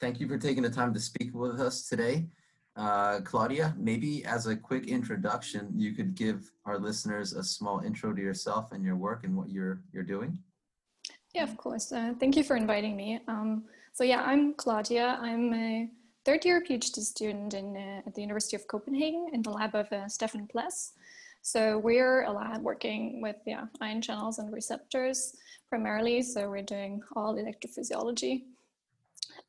thank you for taking the time to speak with us today. Uh, Claudia, maybe as a quick introduction, you could give our listeners a small intro to yourself and your work and what you're you're doing. Yeah, of course. Uh, thank you for inviting me. Um, so yeah, I'm Claudia. I'm a third year PhD student in, uh, at the University of Copenhagen in the lab of uh, Stefan Pless. So we're a lab working with yeah, ion channels and receptors primarily. So we're doing all electrophysiology.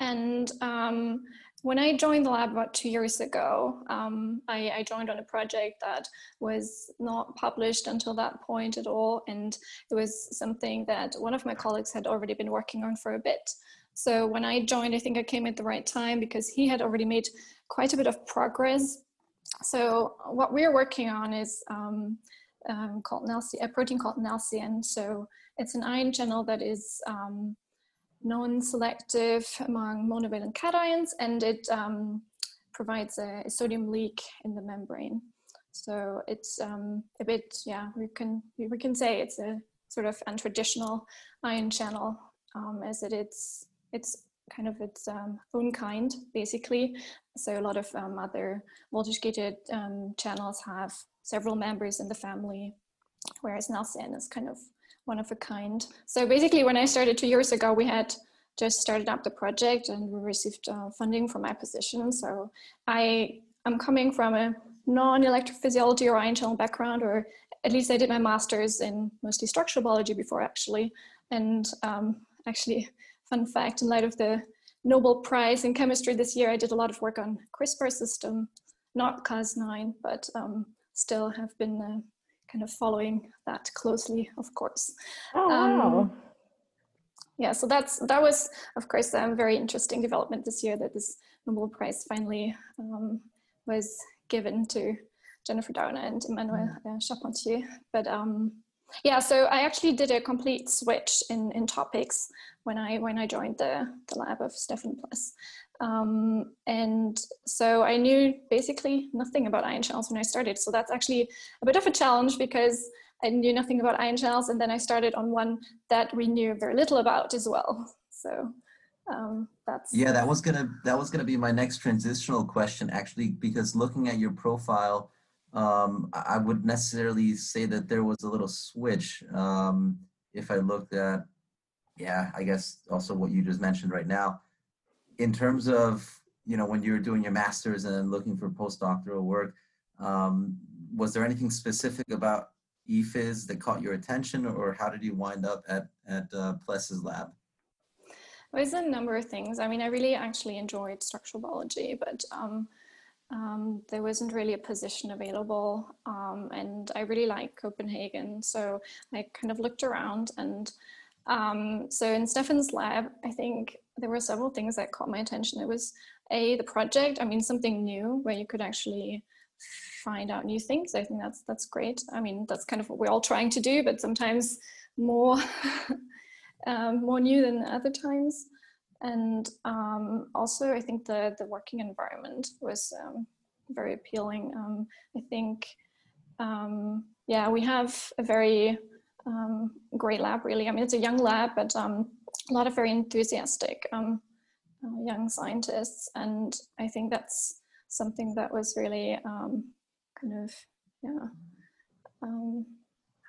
And um, when I joined the lab about two years ago, um, I, I, joined on a project that was not published until that point at all. And it was something that one of my colleagues had already been working on for a bit. So when I joined, I think I came at the right time because he had already made quite a bit of progress. So what we're working on is um, um, called Nalci, a protein called NALCN. So it's an ion channel that is um, non-selective among monovalent cations and it um, provides a, sodium leak in the membrane. So it's um, a bit, yeah, we can, we can say it's a sort of untraditional ion channel um, as it is, it's kind of its um, own kind basically. So a lot of um, other voltage gated um, channels have several members in the family, whereas NALCN is kind of one of a kind. So basically when I started two years ago, we had just started up the project and we received uh, funding for my position. So I am coming from a non-electrophysiology or ion channel background, or at least I did my master's in mostly structural biology before actually. And um, actually, fun fact, in light of the Nobel Prize in chemistry this year, I did a lot of work on CRISPR system, not Cas9, but um, still have been uh, kind of following that closely, of course. Oh, wow. Um, yeah, so that's that was, of course, a very interesting development this year that this Nobel Prize finally um, was given to Jennifer Doudna and Emmanuelle uh, Charpentier. But um, yeah, so I actually did a complete switch in, in topics when I when I joined the, the lab of Stefan Pless. Um, and so I knew basically nothing about ion channels when I started. So that's actually a bit of a challenge because I knew nothing about ion channels and then I started on one that we knew very little about as well. So um, that's yeah that was gonna that was gonna be my next transitional question actually because looking at your profile um, I would necessarily say that there was a little switch um, if I looked at yeah I guess also what you just mentioned right now in terms of you know when you were doing your masters and looking for postdoctoral work um, was there anything specific about ephys that caught your attention or how did you wind up at at uh, pless's lab? There's a number of things. I mean i really actually enjoyed structural biology but um, um, there wasn't really a position available um, and i really like copenhagen so i kind of looked around and um, so in stefan's lab i think there were several things that caught my attention. It was a the project. I mean, something new where you could actually find out new things. I think that's that's great. I mean, that's kind of what we're all trying to do, but sometimes more um, more new than other times. And um, also, I think the the working environment was um, very appealing. Um, I think, um, yeah, we have a very um, great lab. Really, I mean, it's a young lab, but a lot of very enthusiastic um, uh, young scientists, and I think that's something that was really um, kind of yeah. Um,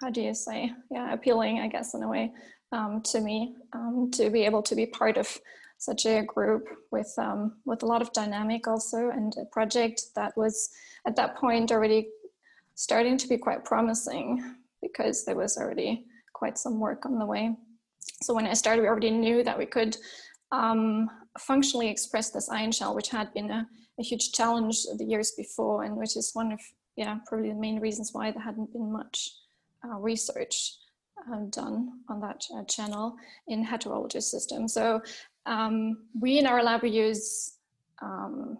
how do you say yeah appealing I guess in a way um, to me um, to be able to be part of such a group with um, with a lot of dynamic also and a project that was at that point already starting to be quite promising because there was already quite some work on the way. So when I started, we already knew that we could um, functionally express this ion channel, which had been a, a, huge challenge the years before, and which is one of, yeah, probably the main reasons why there hadn't been much uh, research uh, done on that uh, channel in heterologous systems. So um, we in our lab, we use, um,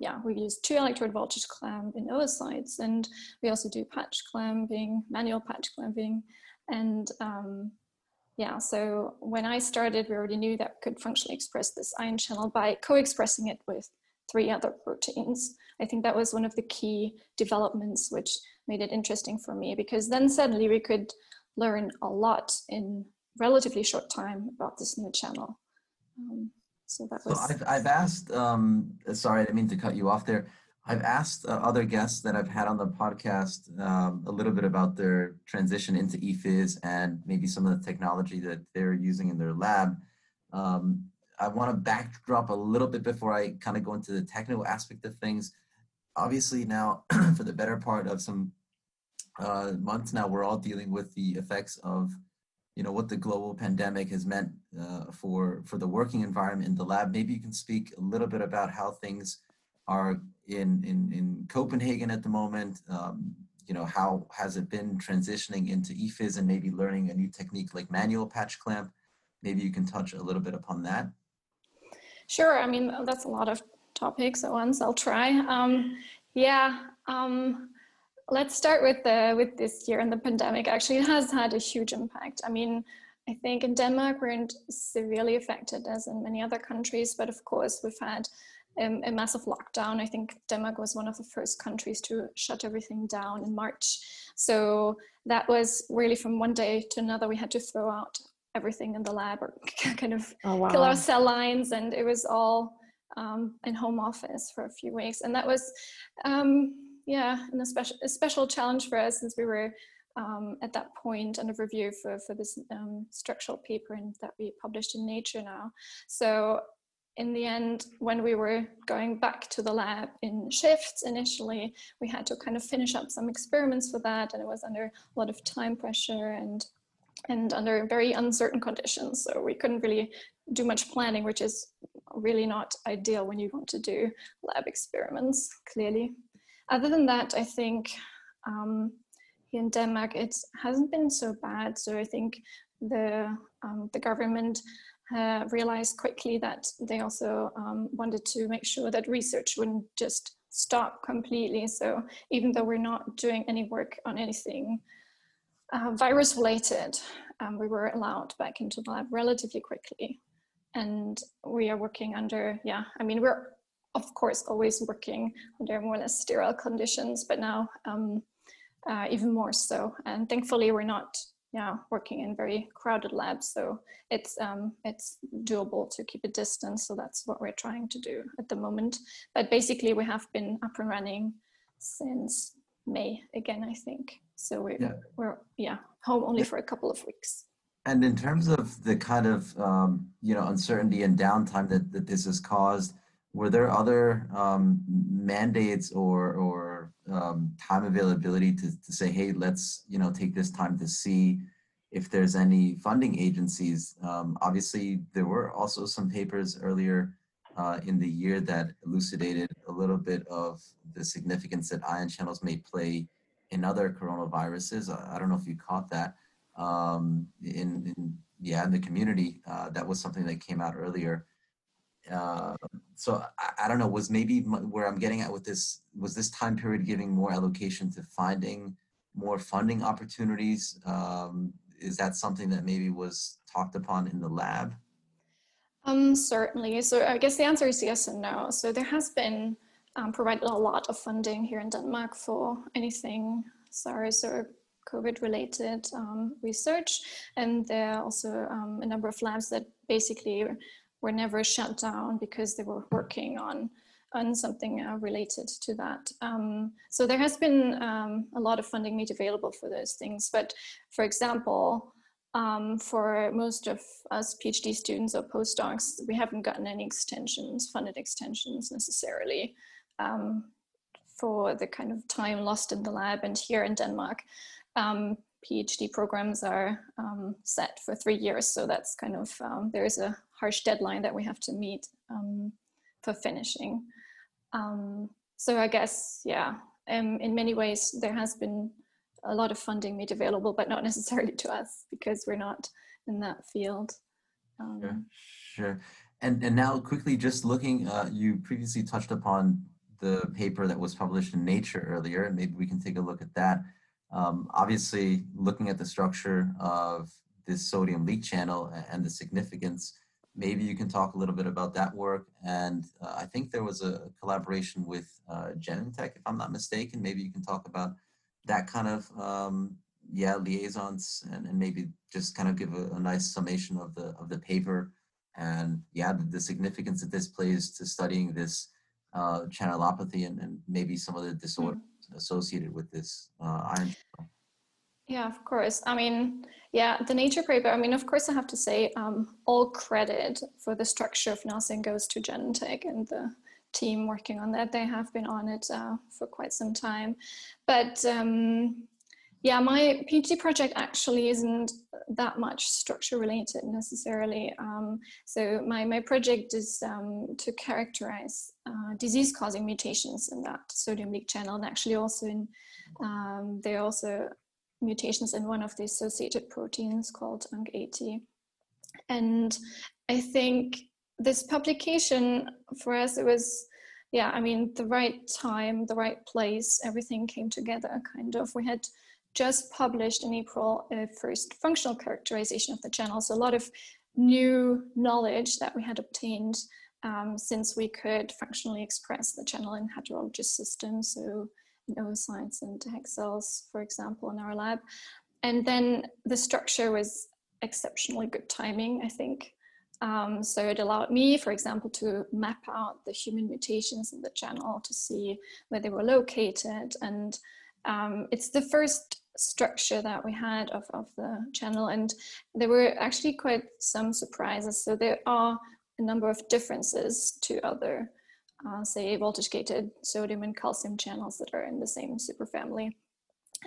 yeah, we use two electrode voltage clamp in oocytes, and we also do patch clamping, manual patch clamping, and um, yeah, so when I started, we already knew that we could functionally express this ion channel by co-expressing it with three other proteins. I think that was one of the key developments which made it interesting for me because then suddenly we could learn a lot in relatively short time about this new channel. Um, So that was. So I've, I've asked, um, sorry, I didn't mean to cut you off there. I've asked uh, other guests that I've had on the podcast um, a little bit about their transition into ePhys and maybe some of the technology that they're using in their lab. Um, I want to backdrop a little bit before I kind of go into the technical aspect of things. Obviously, now for the better part of some uh, months now, we're all dealing with the effects of you know what the global pandemic has meant uh, for for the working environment in the lab. Maybe you can speak a little bit about how things are in in, in Copenhagen at the moment. Um, you know how has it been transitioning into ePhys and maybe learning a new technique like manual patch clamp. Maybe you can touch a little bit upon that. Sure. I mean that's a lot of topics at once. I'll try. Um, yeah. Um, let's start with the with this year and the pandemic. Actually, it has had a huge impact. I mean, I think in Denmark we're severely affected, as in many other countries. But of course, we've had um, a massive lockdown. I think Denmark was one of the first countries to shut everything down in March. So that was really from one day to another. We had to throw out everything in the lab or kind of oh, wow. kill our cell lines, and it was all um, in home office for a few weeks. And that was um, yeah, a special, a special challenge for us since we were um, at that point under review for, for this um, structural paper and that we published in Nature now. So in the end, when we were going back to the lab in shifts initially, we had to kind of finish up some experiments for that, and it was under a lot of time pressure and and under very uncertain conditions. So we couldn't really do much planning, which is really not ideal when you want to do lab experiments, clearly other than that, I think um, here in Denmark, it hasn't been so bad. So I think the, um, the government uh, realized quickly that they also um, wanted to make sure that research wouldn't just stop completely. So even though we're not doing any work on anything uh, virus related, um, we were allowed back into the lab relatively quickly. And we are working under, yeah, I mean, we're of course, always working under more or less sterile conditions, but now um, uh, even more so. And thankfully, we're not yeah, working in very crowded labs, so it's um, it's doable to keep a distance. So that's what we're trying to do at the moment. But basically, we have been up and running since May again, I think. So we're yeah. we're yeah home only for a couple of weeks. And in terms of the kind of um, you know uncertainty and downtime that, that this has caused, were there other um, mandates or or um, time availability to, to say, hey, let's you know take this time to see if there's any funding agencies? Um, obviously, there were also some papers earlier uh, in the year that elucidated a little bit of the significance that ion channels may play in other coronaviruses. I, I don't know if you caught that um, in, in yeah in the community. Uh, that was something that came out earlier. Uh, so I, I, don't know, was maybe where I'm getting at with this, was this time period giving more allocation to finding more funding opportunities? Um, is that something that maybe was talked upon in the lab? Um, certainly. So I guess the answer is yes and no. So there has been um, provided a lot of funding here in Denmark for anything SARS or COVID related um, research. And there are also um, a number of labs that basically were never shut down because they were working on on something uh, related to that. Um, so there has been um, a lot of funding made available for those things. But for example, um, for most of us PhD students or postdocs, we haven't gotten any extensions, funded extensions necessarily um, for the kind of time lost in the lab. And here in Denmark, um, PhD programs are um, set for three years. So that's kind of, um, there is a harsh deadline that we have to meet um, for finishing. Um, so I guess, yeah, um, in many ways, there has been a lot of funding made available, but not necessarily to us because we're not in that field. Um, sure, sure. And, and now quickly just looking, uh, you previously touched upon the paper that was published in Nature earlier, and maybe we can take a look at that. Um, obviously, looking at the structure of this sodium leak channel and the significance, maybe you can talk a little bit about that work. And uh, I think there was a collaboration with uh, Genentech, if I'm not mistaken. Maybe you can talk about that kind of um, yeah liaisons and, and maybe just kind of give a, a, nice summation of the of the paper and yeah, the, the significance that this plays to studying this uh, channelopathy and, and maybe some of the disorders mm. Associated with this uh, ion channel. Yeah, of course. I mean, yeah, the Nature paper, I mean, of course, I have to say um, all credit for the structure of NALCN goes to Genentech and the team working on that. They have been on it uh, for quite some time. But um, yeah, my PhD project actually isn't that much structure related necessarily. Um, so my, my project is um, to characterize uh, disease causing mutations in that sodium leak channel and actually also in, um, there are also mutations in one of the associated proteins called UNC80. And I think this publication for us, it was, yeah, I mean, the right time, the right place, everything came together kind of. We had just published in April a first functional characterization of the channel. So a lot of new knowledge that we had obtained um, since we could functionally express the channel in heterologous systems, so in oocytes and HEK cells, for example, in our lab. And then the structure was exceptionally good timing, I think. Um, so it allowed me, for example, to map out the human mutations in the channel to see where they were located. And um, it's the first structure that we had of, of the channel and there were actually quite some surprises. So there are a number of differences to other uh, say voltage gated sodium and calcium channels that are in the same superfamily.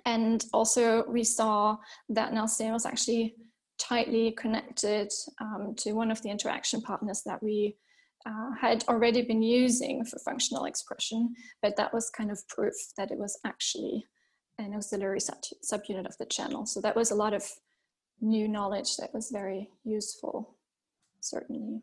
And also we saw that NALCN was actually tightly connected um, to one of the interaction partners that we uh, had already been using for functional expression, but that was kind of proof that it was actually an auxiliary sub subunit of the channel. So that was a lot of new knowledge that was very useful, certainly.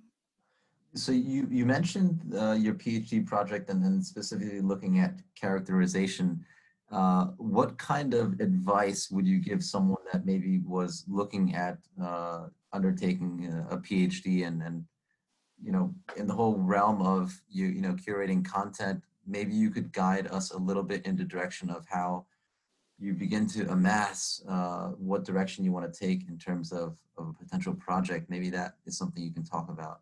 So you, you mentioned uh, your PhD project and then specifically looking at characterization. Uh, what kind of advice would you give someone that maybe was looking at uh, undertaking a, PhD and, and you know in the whole realm of you you know curating content maybe you could guide us a little bit in the direction of how you begin to amass uh, what direction you want to take in terms of, of a potential project, maybe that is something you can talk about.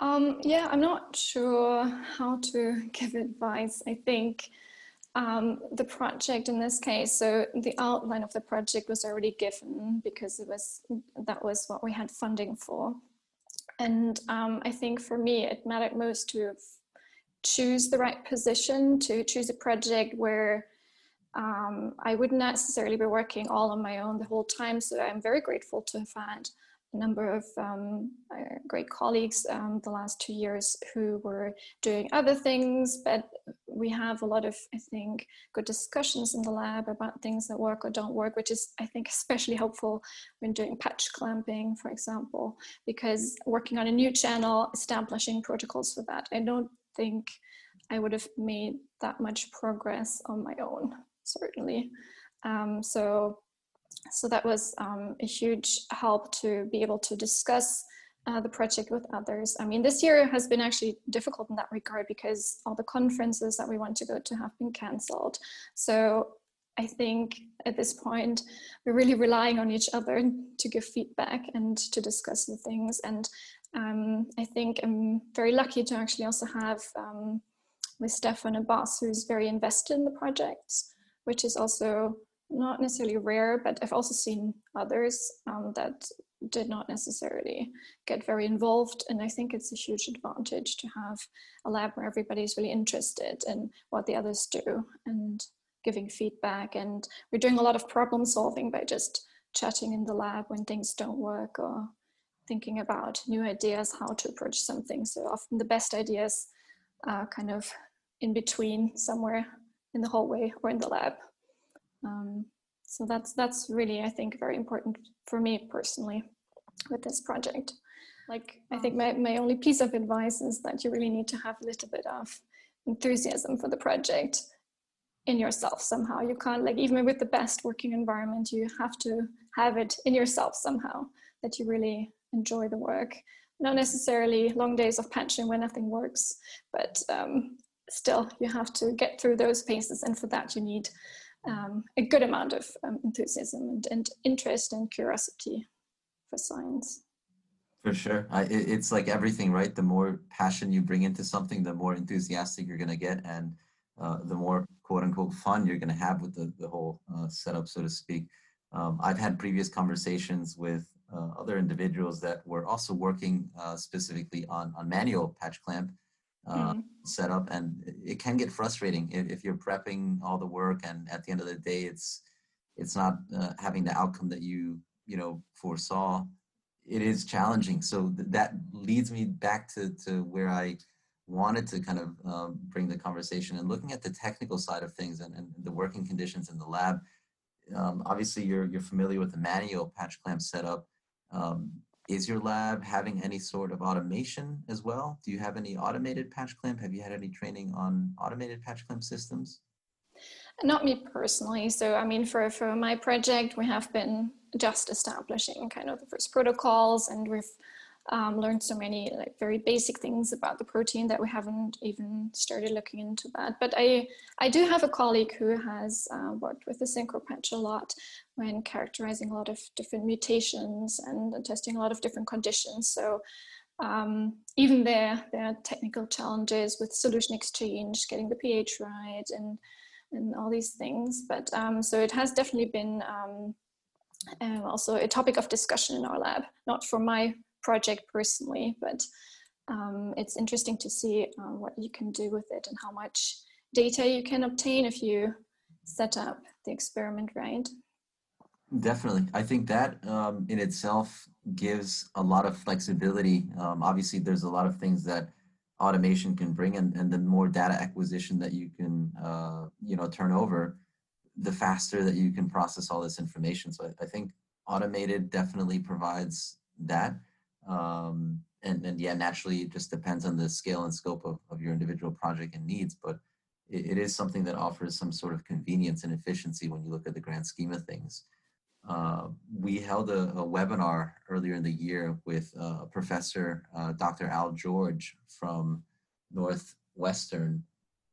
Um, yeah, I'm not sure how to give advice. I think um, the project in this case, so the outline of the project was already given because it was that was what we had funding for. And um, I think for me, it mattered most to choose the right position, to choose a project where um, I wouldn't necessarily be working all on my own the whole time. So I'm very grateful to have had a number of um, uh, great colleagues um, the last two years who were doing other things, but we have a lot of, I think, good discussions in the lab about things that work or don't work, which is, I think, especially helpful when doing patch clamping, for example, because working on a new channel, establishing protocols for that, I don't think I would have made that much progress on my own certainly. Um, so, so that was um, a huge help to be able to discuss uh, the project with others. I mean, this year has been actually difficult in that regard because all the conferences that we want to go to have been cancelled. So I think at this point, we're really relying on each other to give feedback and to discuss the things. And um, I think I'm very lucky to actually also have um, with Stefan a boss who's very invested in the projects which is also not necessarily rare, but I've also seen others um, that did not necessarily get very involved. And I think it's a huge advantage to have a lab where everybody's really interested in what the others do and giving feedback. And we're doing a lot of problem solving by just chatting in the lab when things don't work or thinking about new ideas, how to approach something. So often the best ideas are kind of in between somewhere in the hallway or in the lab. Um, so that's that's really I think very important for me personally with this project. Like I think my, my only piece of advice is that you really need to have a little bit of enthusiasm for the project in yourself somehow. You can't like even with the best working environment, you have to have it in yourself somehow that you really enjoy the work. Not necessarily long days of patching when nothing works, but um, still you have to get through those paces and for that you need um, a good amount of um, enthusiasm and, and, interest and curiosity for science For sure. I, it's like everything, right? The more passion you bring into something, the more enthusiastic you're going to get. And uh, the more quote unquote fun you're going to have with the, the whole uh, setup, so to speak. Um, I've had previous conversations with uh, other individuals that were also working uh, specifically on, on manual patch clamp mm. setup. And it can get frustrating if, if, you're prepping all the work and at the end of the day, it's, it's not uh, having the outcome that you, you know, foresaw. It is challenging. So th- that leads me back to, to where I wanted to kind of um, bring the conversation and looking at the technical side of things and, and the working conditions in the lab. Um, obviously, you're, you're familiar with the manual patch clamp setup. Um, is your lab having any sort of automation as well? Do you have any automated patch clamp? Have you had any training on automated patch clamp systems? Not me personally. So, I mean, for, for my project, we have been just establishing kind of the first protocols and we've um, learned so many like very basic things about the protein that we haven't even started looking into that. But I, I do have a colleague who has uh, worked with the SyncroPatch a lot when characterizing a lot of different mutations and testing a lot of different conditions. So um, even there, there are technical challenges with solution exchange, getting the pH right, and and all these things. But um, so it has definitely been um, uh, also a topic of discussion in our lab, not for my project personally, but um, it's interesting to see uh, what you can do with it and how much data you can obtain if you set up the experiment right. Definitely. I think that um, in itself gives a lot of flexibility. Um, obviously, there's a lot of things that automation can bring and, and the more data acquisition that you can uh, you know turn over the faster that you can process all this information so I, I think automated definitely provides that um, and, and yeah, naturally, it just depends on the scale and scope of, of your individual project and needs, but it, it is something that offers some sort of convenience and efficiency when you look at the grand scheme of things. Uh, we held a, a, webinar earlier in the year with uh, Professor uh, Dr. Al George from Northwestern,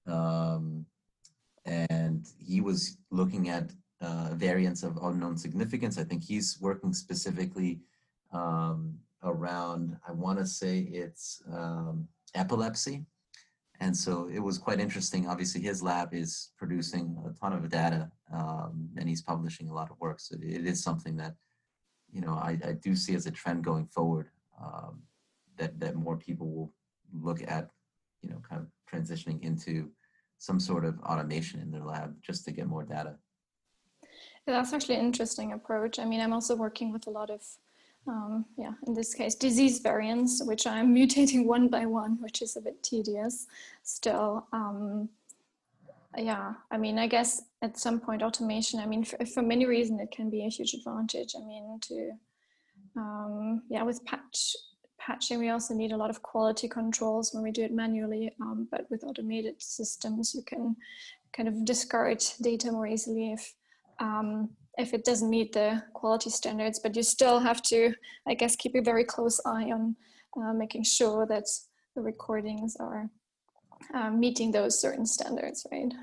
um, and he was looking at uh, variants of unknown significance. I think he's working specifically um, around, I want to say it's um, epilepsy. And so it was quite interesting. Obviously, his lab is producing a ton of data um, and he's publishing a lot of work. So it is something that, you know, I, I do see as a trend going forward um, that, that more people will look at, you know, kind of transitioning into some sort of automation in their lab just to get more data. Yeah, that's actually an interesting approach. I mean, I'm also working with a lot of um, yeah, in this case, disease variants, which I'm mutating one by one, which is a bit tedious still. Um, yeah, I mean, I guess at some point automation, I mean, for, for many reasons, it can be a huge advantage. I mean, to, um, yeah, with patch patching, we also need a lot of quality controls when we do it manually, um, but with automated systems, you can kind of discard data more easily if um, if it doesn't meet the quality standards, but you still have to, I guess, keep a very close eye on uh, making sure that the recordings are uh, meeting those certain standards, right?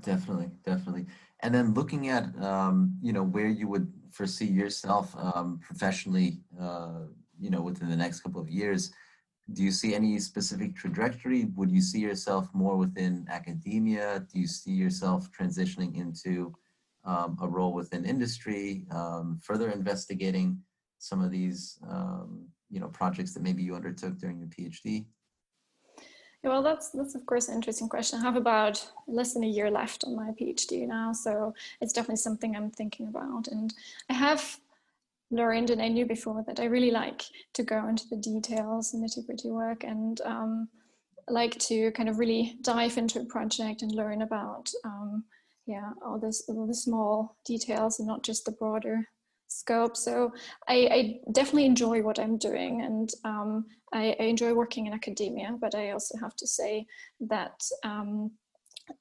Definitely, definitely. And then looking at, um, you know, where you would foresee yourself um, professionally, uh, you know, within the next couple of years, do you see any specific trajectory? Would you see yourself more within academia? Do you see yourself transitioning into um, a role within industry, um, further investigating some of these um, you know projects that maybe you undertook during your PhD? Yeah, well, that's that's of course an interesting question. I have about less than a year left on my PhD now, so it's definitely something I'm thinking about. And I have learned, and I knew before that I really like to go into the details, nitty gritty work, and um, like to kind of really dive into a project and learn about um, yeah all this all the small details and not just the broader scope. So i, I definitely enjoy what i'm doing and um, I, I, enjoy working in academia but i also have to say that um,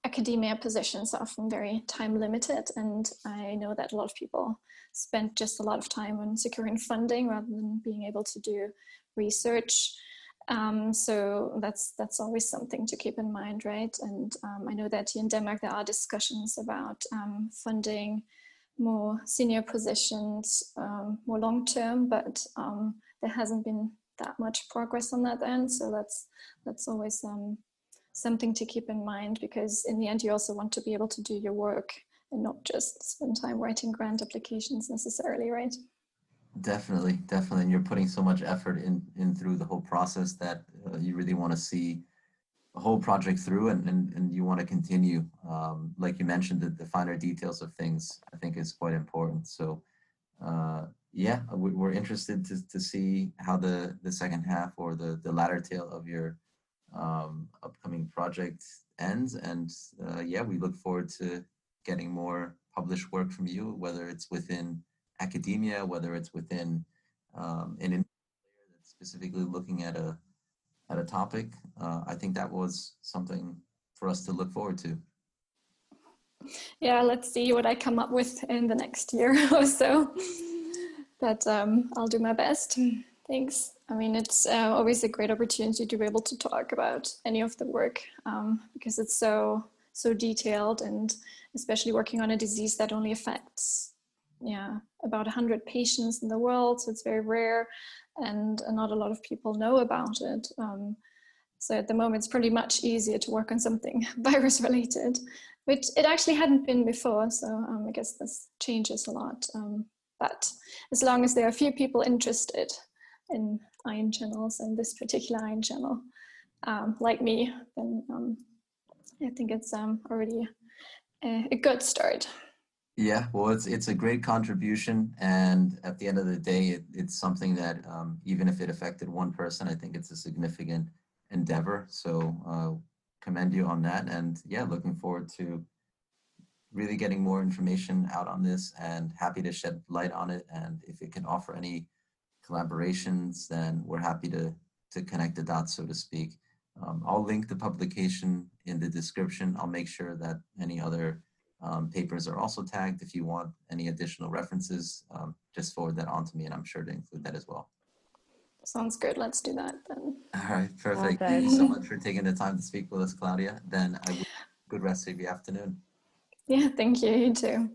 academia positions are often very time limited and i know that a lot of people spend just a lot of time on securing funding rather than being able to do research um, so that's that's always something to keep in mind, right? And um, I know that in Denmark there are discussions about um, funding more senior positions, um, more long term, but um, there hasn't been that much progress on that end. So that's that's always um, something to keep in mind because in the end you also want to be able to do your work and not just spend time writing grant applications necessarily, right? Definitely, definitely. And you're putting so much effort in, in through the whole process that uh, you really want to see a whole project through and, and, and you want to continue. Um, like you mentioned, the, the finer details of things, I think is quite important. So uh, yeah, we, we're interested to, to see how the, the second half or the, the latter tail of your um, upcoming project ends. And uh, yeah, we look forward to getting more published work from you, whether it's within academia, whether it's within um, an that's specifically looking at a at a topic. Uh, I think that was something for us to look forward to. Yeah, let's see what I come up with in the next year or so. But um, I'll do my best. Thanks. I mean, it's uh, always a great opportunity to be able to talk about any of the work um, because it's so so detailed and especially working on a disease that only affects yeah about 100 patients in the world so it's very rare and not a lot of people know about it. Um, so at the moment it's pretty much easier to work on something virus related which it actually hadn't been before so um, i guess this changes a lot um, but as long as there are few people interested in ion channels and this particular ion channel um, like me then um, i think it's um, already a, a good start yeah, well, it's it's a great contribution, and at the end of the day, it, it's something that um, even if it affected one person, I think it's a significant endeavor. So uh, commend you on that, and yeah, looking forward to really getting more information out on this, and happy to shed light on it. And if it can offer any collaborations, then we're happy to to connect the dots, so to speak. Um, I'll link the publication in the description. I'll make sure that any other um, papers are also tagged. If you want any additional references, um, just forward that on to me and I'm sure to include that as well. Sounds good. Let's do that then. All right, perfect. Okay. Thank you so much for taking the time to speak with us, Claudia. Then I good rest of your afternoon. Yeah, thank you. You too.